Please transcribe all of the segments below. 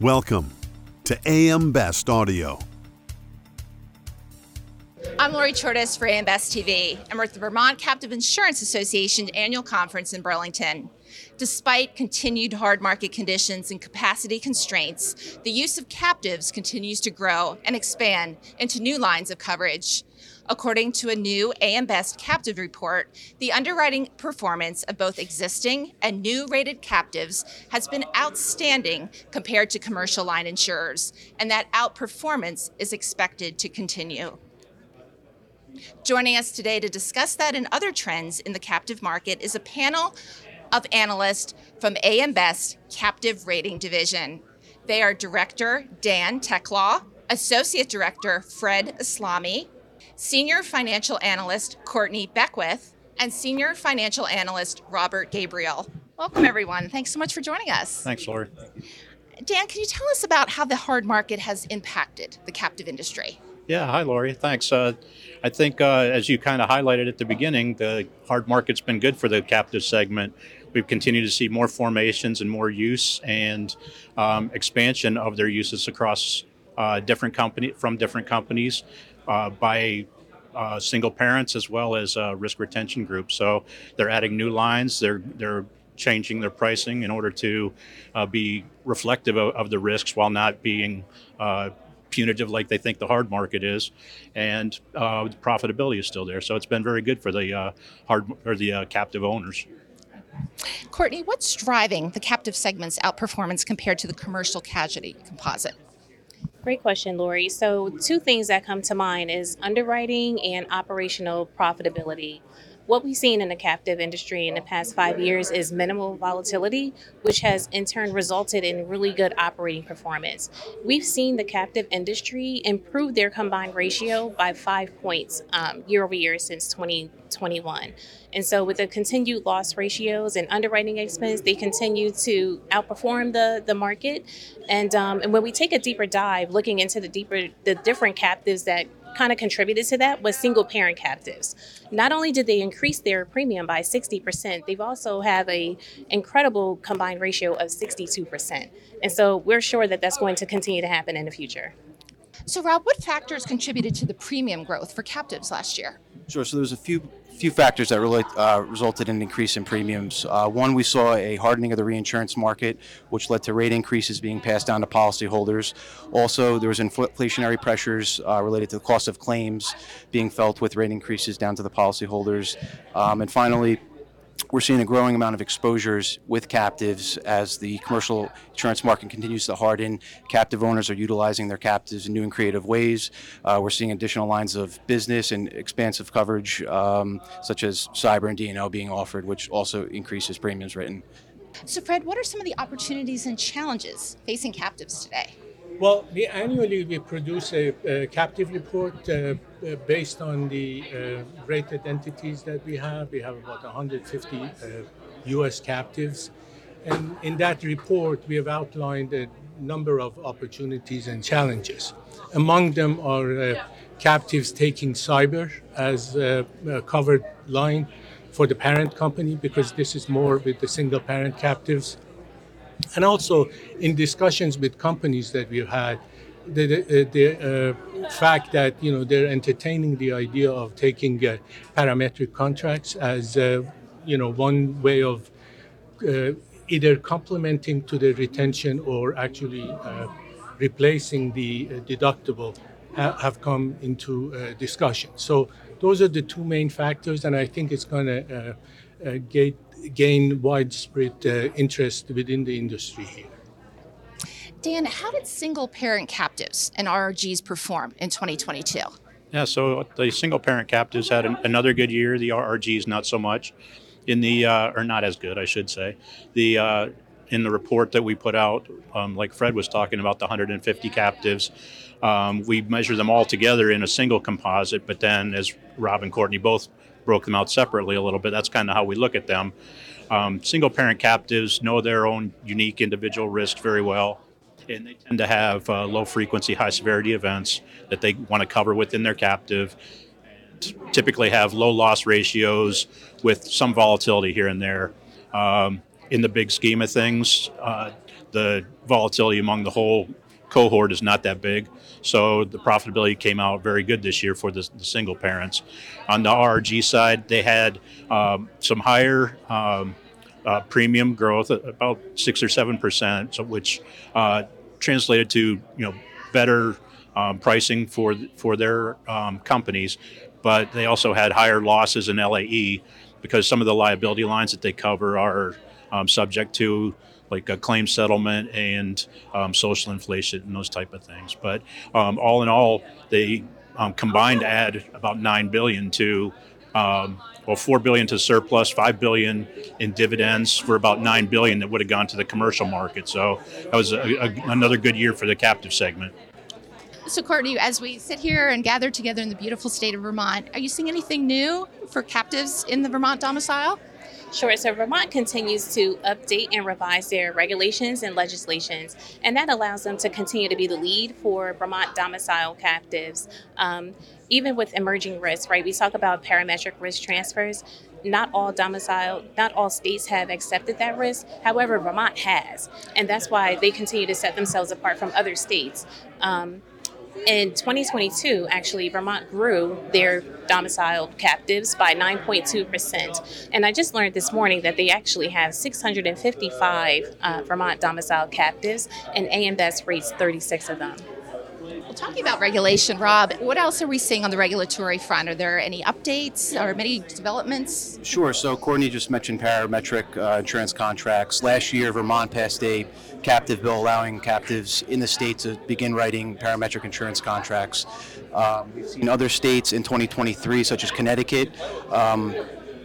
Welcome to AM Best Audio. I'm Lori Chortis for AM Best TV, and we're at the Vermont Captive Insurance Association annual conference in Burlington. Despite continued hard market conditions and capacity constraints, the use of captives continues to grow and expand into new lines of coverage. According to a new AM Best captive report, the underwriting performance of both existing and new rated captives has been outstanding compared to commercial line insurers, and that outperformance is expected to continue. Joining us today to discuss that and other trends in the captive market is a panel of analysts from AM Best Captive Rating Division. They are Director Dan Teclaw, Associate Director Fred Eslami, Senior Financial Analyst Courtney Beckwith, and Senior Financial Analyst Robert Gabriel. Welcome, everyone. Thanks so much for joining us. Thanks, Lori. Dan, can you tell us about how the hard market has impacted the captive industry? Yeah, hi, Lori. Thanks. Uh, I think, uh, as you kind of highlighted at the beginning, the hard market's been good for the captive segment. We've continued to see more formations and more use and um, expansion of their uses across uh, different company from different companies uh, by uh, single parents as well as uh, risk retention groups. So they're adding new lines. They're they're changing their pricing in order to uh, be reflective of, of, the risks while not being uh, punitive like they think the hard market is, and uh, the profitability is still there. So it's been very good for the hard or the captive owners. Courtney, what's driving the captive segment's outperformance compared to the commercial casualty composite? Great question, Lori. So, two things that come to mind is underwriting and operational profitability. What we've seen in the captive industry in the past five years is minimal volatility, which has in turn resulted in really good operating performance. We've seen the captive industry improve their combined ratio by five points um, year over year since 2021. And so, with the continued loss ratios and underwriting expense, they continue to outperform the, the market. And, um, and when we take a deeper dive, looking into the deeper the different captives that kind of contributed to that was single parent captives. Not only did they increase their premium by 60%, they've also have a incredible combined ratio of 62%. And so we're sure that that's going to continue to happen in the future. So Rob, what factors contributed to the premium growth for captives last year? Sure. So there's a few few factors that really uh, resulted in an increase in premiums. Uh, one, we saw a hardening of the reinsurance market, which led to rate increases being passed down to policyholders. Also, there was inflationary pressures uh, related to the cost of claims being felt with rate increases down to the policyholders. Um, and finally, we're seeing a growing amount of exposures with captives as the commercial insurance market continues to harden. Captive owners are utilizing their captives in new and creative ways. Uh, we're seeing additional lines of business and expansive coverage, um, such as cyber and D&O being offered, which also increases premiums written. So, Fred, what are some of the opportunities and challenges facing captives today? Well, we annually we produce a, a captive report uh, uh, based on the uh, rated entities that we have. We have about 150 U.S. Uh, captives, and in that report we have outlined a number of opportunities and challenges. Among them are uh, captives taking cyber as a, a covered line for the parent company because this is more with the single parent captives and also in discussions with companies that we've had, the, the, the uh, fact that you know they're entertaining the idea of taking uh, parametric contracts as uh, you know one way of uh, either complementing to the retention or actually uh, replacing the uh, deductible ha- have come into discussion. So those are the two main factors, and I think it's going to gate gain widespread uh, interest within the industry here. Dan, how did single parent captives and RRGs perform in 2022? Yeah, so the single parent captives had an, another good year. The RRGs not so much. In the uh, or not as good, I should say. The uh, in the report that we put out, um, like Fred was talking about, the 150 captives. Um, we measure them all together in a single composite, but then, as Rob and Courtney both broke them out separately a little bit. That's kind of how we look at them. Um, single parent captives know their own unique individual risk very well, and they tend to have uh, low frequency, high severity events that they want to cover within their captive. And Typically, have low loss ratios with some volatility here and there. Um, in the big scheme of things, uh, the volatility among the whole cohort is not that big. So the profitability came out very good this year for the, the single parents. On the RRG side, they had um, some higher um, uh, premium growth, about six or seven percent, so which uh, translated to you know better um, pricing for for their um, companies. But they also had higher losses in LAE because some of the liability lines that they cover are um, subject to like a claim settlement and um, social inflation and those type of things. But um, all in all, they um, combined add about nine billion to um, well, four billion to surplus, five billion in dividends for about nine billion that would have gone to the commercial market. So that was a, a, another good year for the captive segment. So, Courtney, as we sit here and gather together in the beautiful state of Vermont, are you seeing anything new for captives in the Vermont domicile? Sure. So Vermont continues to update and revise their regulations and legislations, and that allows them to continue to be the lead for Vermont domicile captives. Um, even with emerging risks, right? We talk about parametric risk transfers. Not all domicile, not all states have accepted that risk. However, Vermont has, and that's why they continue to set themselves apart from other states. Um, in 2022, actually, Vermont grew their domiciled captives by 9.2%. And I just learned this morning that they actually have 655 uh, Vermont domiciled captives, and AM Best rates 36 of them. Talking about regulation, Rob, what else are we seeing on the regulatory front? Are there any updates or many developments? Sure. So Courtney just mentioned parametric uh, insurance contracts. Last year, Vermont passed a captive bill allowing captives in the state to begin writing parametric insurance contracts. Um, we've seen other states in 2023, such as Connecticut, um,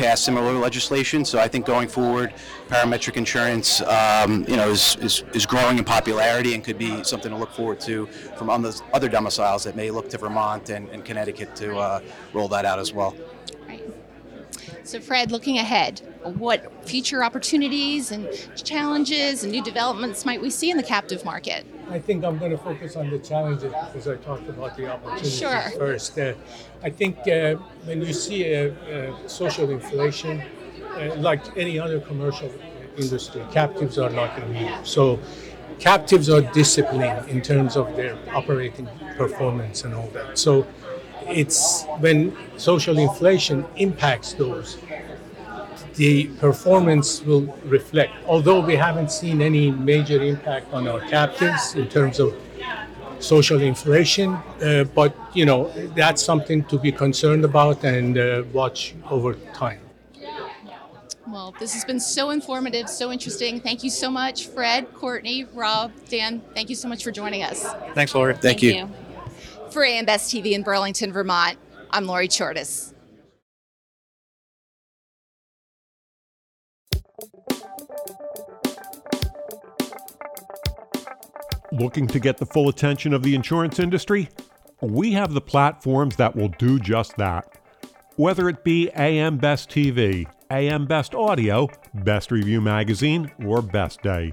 pass similar legislation. So I think going forward, parametric insurance, um, you know, is, is, is growing in popularity and could be something to look forward to from other domiciles that may look to Vermont and, and Connecticut to uh, roll that out as well. So, Fred, looking ahead, what future opportunities and challenges and new developments might we see in the captive market? I think I'm going to focus on the challenges because I talked about the opportunities sure. first. Uh, I think uh, when you see a, social inflation, uh, like any other commercial industry, captives are not immune. So, captives are disciplined in terms of their operating performance and all that. So, it's when social inflation impacts those, the performance will reflect. Although we haven't seen any major impact on our captives in terms of social inflation, uh, but you know that's something to be concerned about and uh, watch over time. Well, this has been so informative, so interesting. Thank you so much, Fred, Courtney, Rob, Dan. Thank you so much for joining us. Thanks, Laura. Thank, Thank you. you. For AM Best TV in Burlington, Vermont, I'm Lori Chortis. Looking to get the full attention of the insurance industry? We have the platforms that will do just that. Whether it be AM Best TV, AM Best Audio, Best Review Magazine, or Best Day.